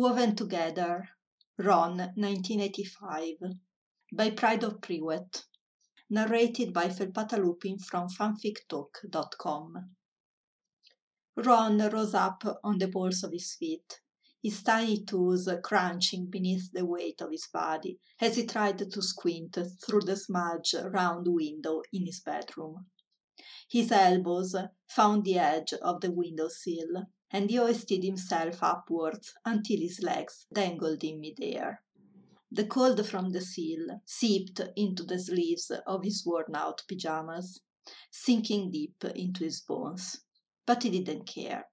Woven Together, Ron, 1985, by Pride of Privet, narrated by Felpata Lupin from fanfictalk.com. Ron rose up on the balls of his feet, his tiny toes crunching beneath the weight of his body as he tried to squint through the smudge round window in his bedroom. His elbows found the edge of the window sill, and he hoisted himself upwards until his legs dangled in midair. The cold from the sill seeped into the sleeves of his worn out pyjamas, sinking deep into his bones. But he didn't care.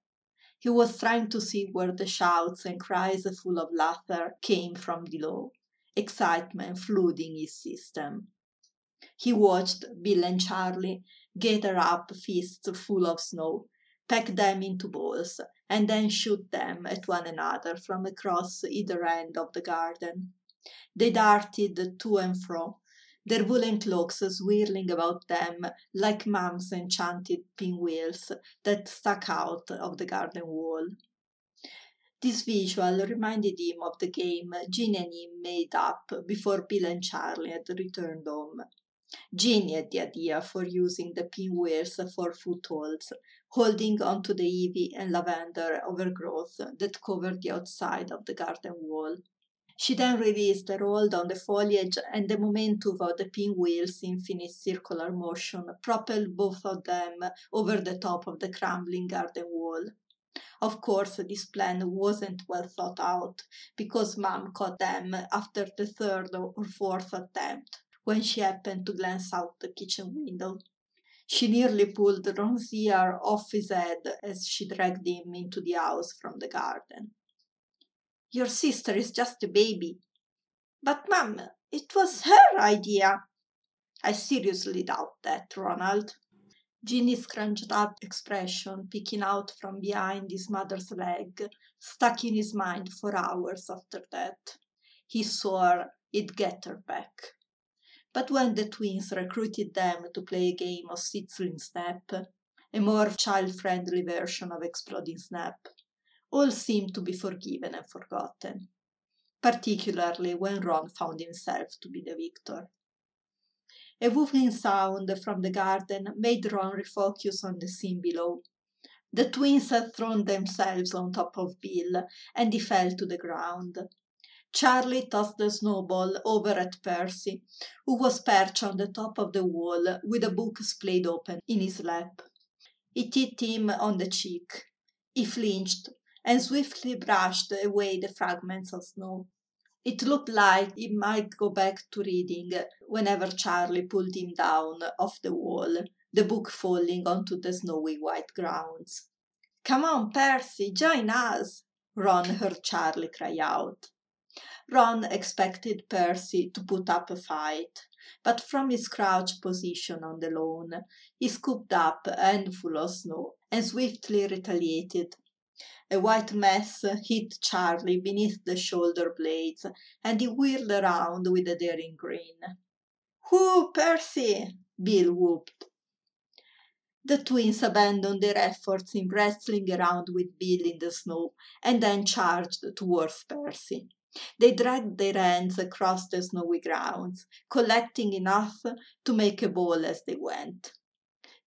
He was trying to see where the shouts and cries full of laughter came from below, excitement flooding his system. He watched Bill and Charlie gather up fists full of snow, pack them into balls, and then shoot them at one another from across either end of the garden. They darted to and fro, their woolen cloaks swirling about them like Mum's enchanted pinwheels that stuck out of the garden wall. This visual reminded him of the game Ginny and him made up before Bill and Charlie had returned home. Ginny had the idea for using the pinwheels for footholds, holding onto the ivy and lavender overgrowth that covered the outside of the garden wall. She then released her hold on the foliage, and the momentum of the pinwheels' in infinite circular motion propelled both of them over the top of the crumbling garden wall. Of course, this plan wasn't well thought out, because Mum caught them after the third or fourth attempt when she happened to glance out the kitchen window. She nearly pulled Ron's ear off his head as she dragged him into the house from the garden. Your sister is just a baby. But, Mum, it was her idea. I seriously doubt that, Ronald. Ginny's scrunched up expression peeking out from behind his mother's leg stuck in his mind for hours after that. He swore he'd get her back. But when the twins recruited them to play a game of Sizzling Snap, a more child friendly version of Exploding Snap, all seemed to be forgiven and forgotten, particularly when Ron found himself to be the victor. A whooping sound from the garden made Ron refocus on the scene below. The twins had thrown themselves on top of Bill, and he fell to the ground. Charlie tossed the snowball over at Percy, who was perched on the top of the wall with a book splayed open in his lap. It hit him on the cheek. He flinched and swiftly brushed away the fragments of snow. It looked like he might go back to reading whenever Charlie pulled him down off the wall, the book falling onto the snowy white grounds. Come on, Percy, join us, Ron heard Charlie cry out. Ron expected Percy to put up a fight, but from his crouched position on the lawn, he scooped up a handful of snow and swiftly retaliated. A white mess hit Charlie beneath the shoulder blades, and he whirled around with a daring grin. Whoo, Percy! Bill whooped. The twins abandoned their efforts in wrestling around with Bill in the snow and then charged towards Percy. They dragged their hands across the snowy grounds, collecting enough to make a ball as they went.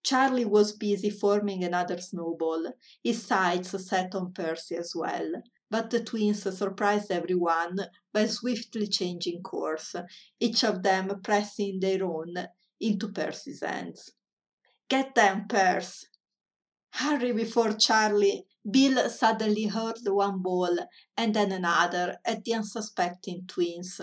Charlie was busy forming another snowball, his sights set on Percy as well, but the twins surprised everyone by swiftly changing course, each of them pressing their own into Percy's hands. Get them, Percy! Hurry before Charlie Bill suddenly hurled one ball and then another at the unsuspecting twins,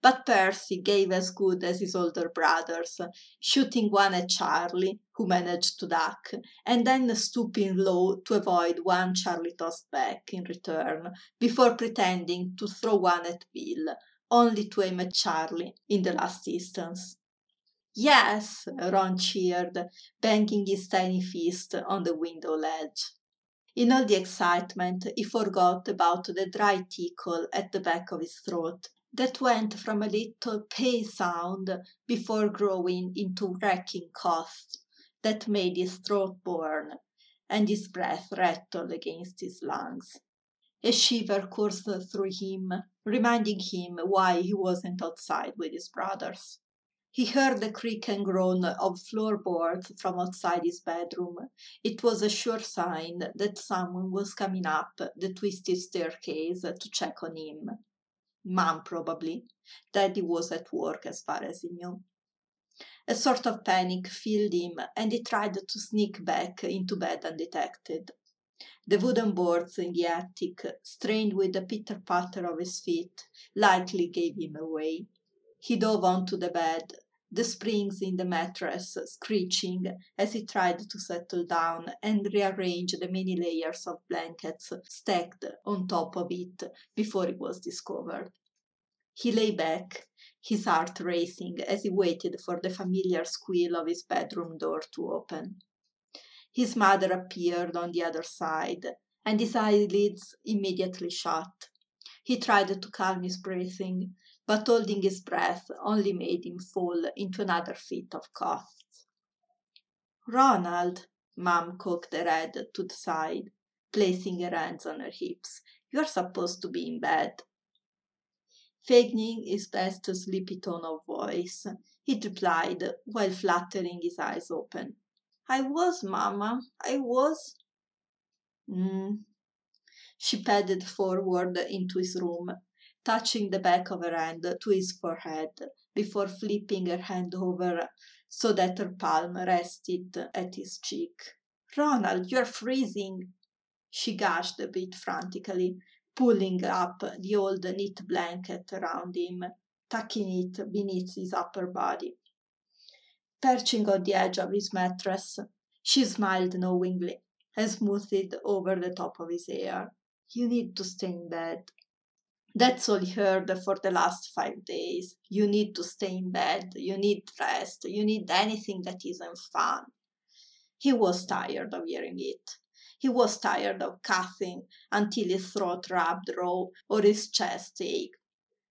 but Percy gave as good as his older brothers, shooting one at Charlie, who managed to duck, and then stooping low to avoid one Charlie tossed back in return, before pretending to throw one at Bill, only to aim at Charlie in the last instance. Yes, Ron cheered, banging his tiny fist on the window ledge. In all the excitement, he forgot about the dry tickle at the back of his throat that went from a little pay sound before growing into racking coughs that made his throat burn and his breath rattle against his lungs. A shiver coursed through him, reminding him why he wasn't outside with his brothers. He heard the creak and groan of floorboards from outside his bedroom. It was a sure sign that someone was coming up the twisted staircase to check on him. Mom, probably. Daddy was at work as far as he knew. A sort of panic filled him, and he tried to sneak back into bed undetected. The wooden boards in the attic, strained with the pitter patter of his feet, likely gave him away. He dove onto the bed, the springs in the mattress screeching as he tried to settle down and rearrange the many layers of blankets stacked on top of it before it was discovered. He lay back, his heart racing as he waited for the familiar squeal of his bedroom door to open. His mother appeared on the other side, and his eyelids immediately shut. He tried to calm his breathing, but holding his breath only made him fall into another fit of coughs. Ronald, Mom cocked her head to the side, placing her hands on her hips. You're supposed to be in bed. Feigning his best sleepy tone of voice, he replied while fluttering his eyes open. I was, Mamma, I was. Mm. She padded forward into his room, touching the back of her hand to his forehead before flipping her hand over so that her palm rested at his cheek. Ronald, you're freezing, she gushed a bit frantically, pulling up the old knit blanket around him, tucking it beneath his upper body. Perching on the edge of his mattress, she smiled knowingly and smoothed it over the top of his hair. You need to stay in bed. That's all he heard for the last five days. You need to stay in bed. You need rest. You need anything that isn't fun. He was tired of hearing it. He was tired of coughing until his throat rubbed raw or his chest ached.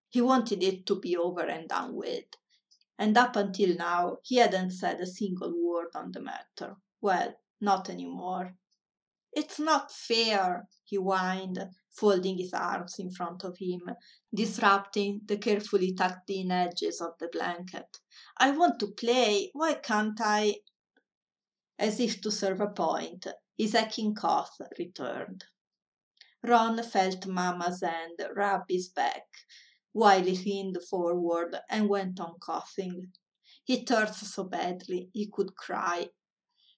He wanted it to be over and done with. And up until now, he hadn't said a single word on the matter. Well, not anymore. It's not fair, he whined, folding his arms in front of him, disrupting the carefully tucked in edges of the blanket. I want to play. Why can't I? As if to serve a point, his aching cough returned. Ron felt Mamma's hand rub his back while he leaned forward and went on coughing. He thirst so badly he could cry,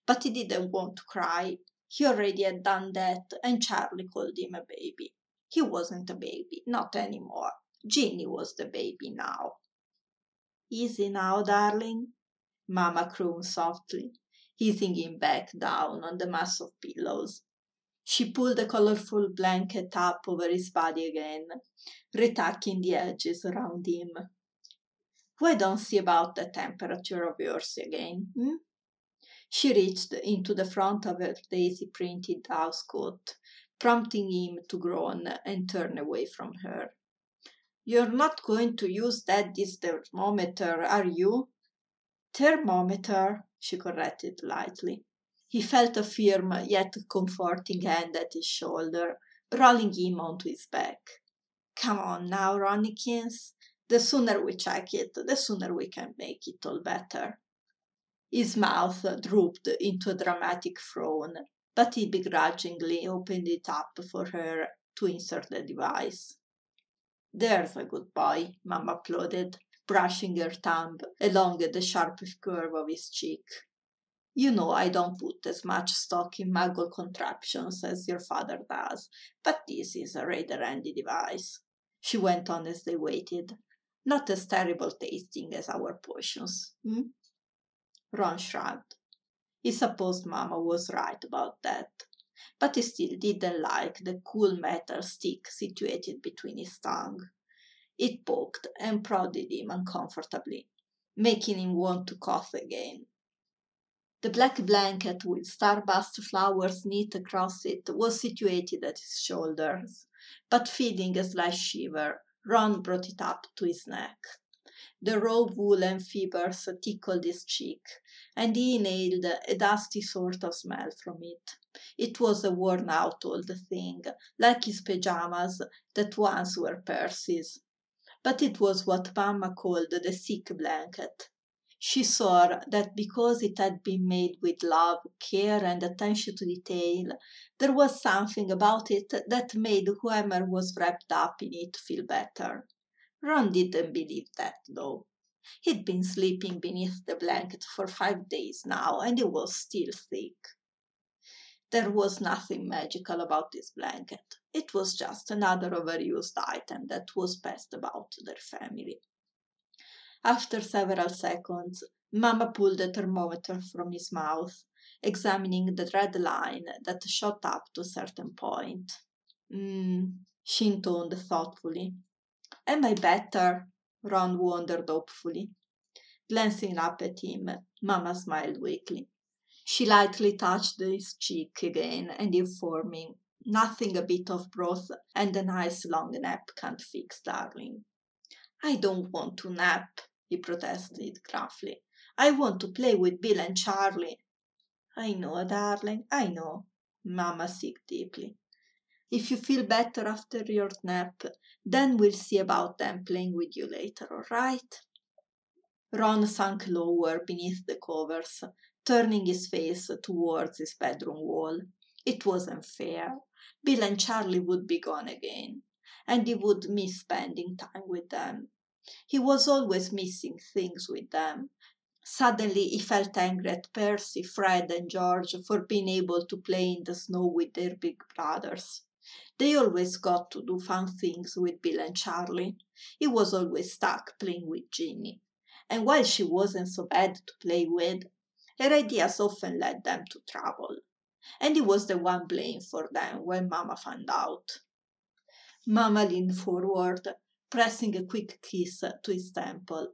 but he didn't want to cry. He already had done that, and Charlie called him a baby. He wasn't a baby, not anymore. Ginny was the baby now. Easy now, darling, Mamma crooned softly, easing him back down on the mass of pillows. She pulled the colorful blanket up over his body again, retucking the edges around him. Why don't see about the temperature of yours again? Hmm? She reached into the front of her daisy printed housecoat, prompting him to groan and turn away from her. You're not going to use Daddy's thermometer, are you? Thermometer, she corrected lightly. He felt a firm yet comforting hand at his shoulder, rolling him onto his back. Come on now, Ronnikins. The sooner we check it, the sooner we can make it all better. His mouth drooped into a dramatic frown, but he begrudgingly opened it up for her to insert the device. There's a good boy, Mamma applauded, brushing her thumb along the sharp curve of his cheek. You know I don't put as much stock in muggle contraptions as your father does, but this is a rather handy device. She went on as they waited. Not as terrible tasting as our potions. Hmm? Ron shrugged. He supposed Mamma was right about that, but he still didn't like the cool metal stick situated between his tongue. It poked and prodded him uncomfortably, making him want to cough again. The black blanket with starburst flowers knit across it was situated at his shoulders, but feeling a slight shiver, Ron brought it up to his neck. The raw woolen fibers tickled his cheek, and he inhaled a dusty sort of smell from it. It was a worn out old thing, like his pyjamas that once were Percy's. But it was what Mamma called the sick blanket. She saw that because it had been made with love, care, and attention to detail, there was something about it that made whoever was wrapped up in it feel better. Ron didn't believe that, though. He'd been sleeping beneath the blanket for five days now, and he was still sick. There was nothing magical about this blanket. It was just another overused item that was passed about their family. After several seconds, Mamma pulled the thermometer from his mouth, examining the red line that shot up to a certain point. Hmm, she intoned thoughtfully. Am I better? Ron wondered hopefully. Glancing up at him, Mamma smiled weakly. She lightly touched his cheek again and informed Nothing a bit of broth and a nice long nap can't fix, darling. I don't want to nap, he protested gruffly. I want to play with Bill and Charlie. I know, darling, I know. Mamma sighed deeply. If you feel better after your nap, then we'll see about them playing with you later, all right? Ron sank lower beneath the covers, turning his face towards his bedroom wall. It wasn't fair. Bill and Charlie would be gone again, and he would miss spending time with them. He was always missing things with them. Suddenly he felt angry at Percy, Fred, and George for being able to play in the snow with their big brothers. They always got to do fun things with Bill and Charlie. He was always stuck playing with Ginny. And while she wasn't so bad to play with, her ideas often led them to trouble. And he was the one blamed for them when Mamma found out. Mamma leaned forward, pressing a quick kiss to his temple.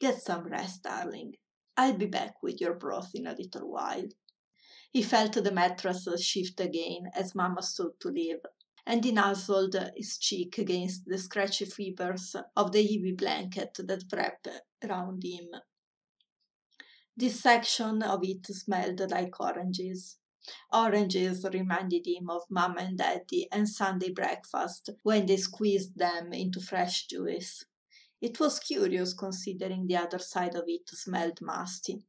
Get some rest, darling. I'll be back with your broth in a little while. He felt the mattress shift again as Mamma stood to leave, and he nuzzled his cheek against the scratchy fibers of the heavy blanket that wrapped around him. This section of it smelled like oranges. Oranges reminded him of Mama and Daddy and Sunday breakfast when they squeezed them into fresh juice. It was curious considering the other side of it smelled musty.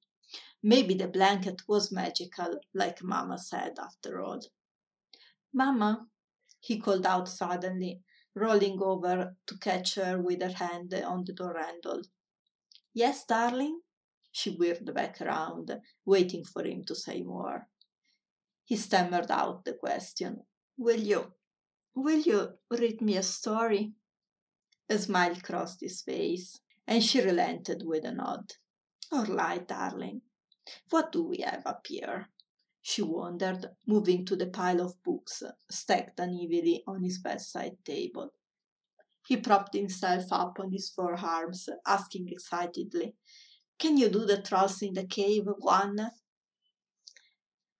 Maybe the blanket was magical, like Mamma said, after all. Mamma, he called out suddenly, rolling over to catch her with her hand on the door handle. Yes, darling? She whirled back around, waiting for him to say more. He stammered out the question. Will you, will you read me a story? A smile crossed his face, and she relented with a nod. All right, darling. What do we have up here? she wondered, moving to the pile of books stacked unevenly on his bedside table. He propped himself up on his forearms, asking excitedly, Can you do the trolls in the cave one?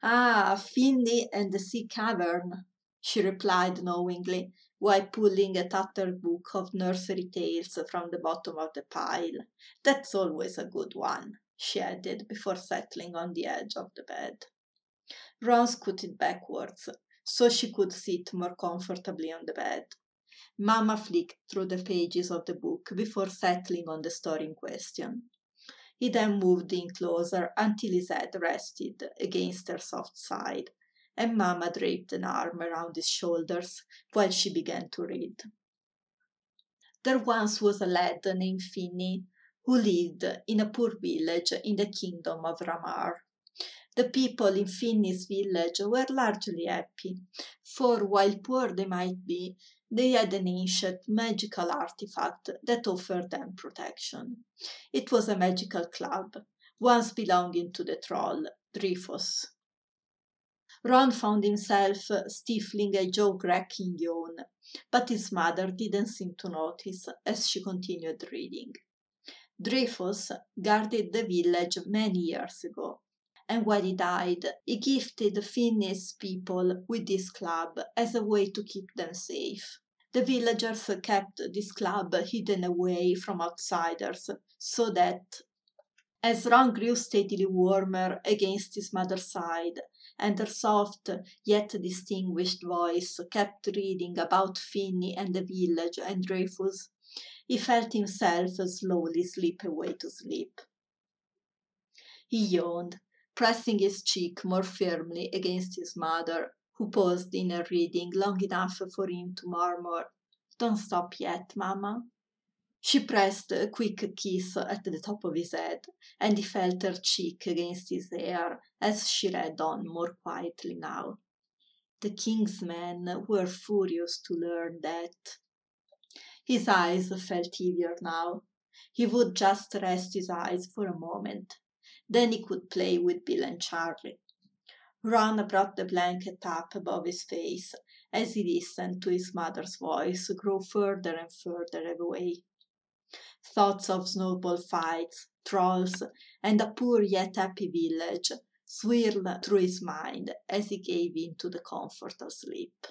Ah, Finny and the Sea Cavern, she replied knowingly, while pulling a tattered book of nursery tales from the bottom of the pile. That's always a good one, she added before settling on the edge of the bed. Ron scooted backwards so she could sit more comfortably on the bed. Mamma flicked through the pages of the book before settling on the story in question. He then moved in closer until his head rested against her soft side, and Mamma draped an arm around his shoulders while she began to read. There once was a lad named Finny who lived in a poor village in the kingdom of Ramar. The people in Finny's village were largely happy, for while poor they might be, they had an ancient magical artifact that offered them protection. It was a magical club, once belonging to the troll, Dreyfus. Ron found himself stifling a jaw-cracking yawn, but his mother didn't seem to notice as she continued reading. Dreyfus guarded the village many years ago and when he died, he gifted Finny's people with this club as a way to keep them safe. The villagers kept this club hidden away from outsiders so that as Ron grew steadily warmer against his mother's side, and her soft yet distinguished voice kept reading about Finny and the village and Dreyfus, he felt himself slowly slip away to sleep. He yawned, pressing his cheek more firmly against his mother, who paused in her reading long enough for him to murmur, Don't stop yet, mamma. She pressed a quick kiss at the top of his head, and he felt her cheek against his hair as she read on more quietly now. The king's men were furious to learn that. His eyes felt heavier now. He would just rest his eyes for a moment. Then he could play with Bill and Charlie. Ron brought the blanket up above his face as he listened to his mother's voice grow further and further away. Thoughts of snowball fights, trolls, and a poor yet happy village swirled through his mind as he gave in to the comfort of sleep.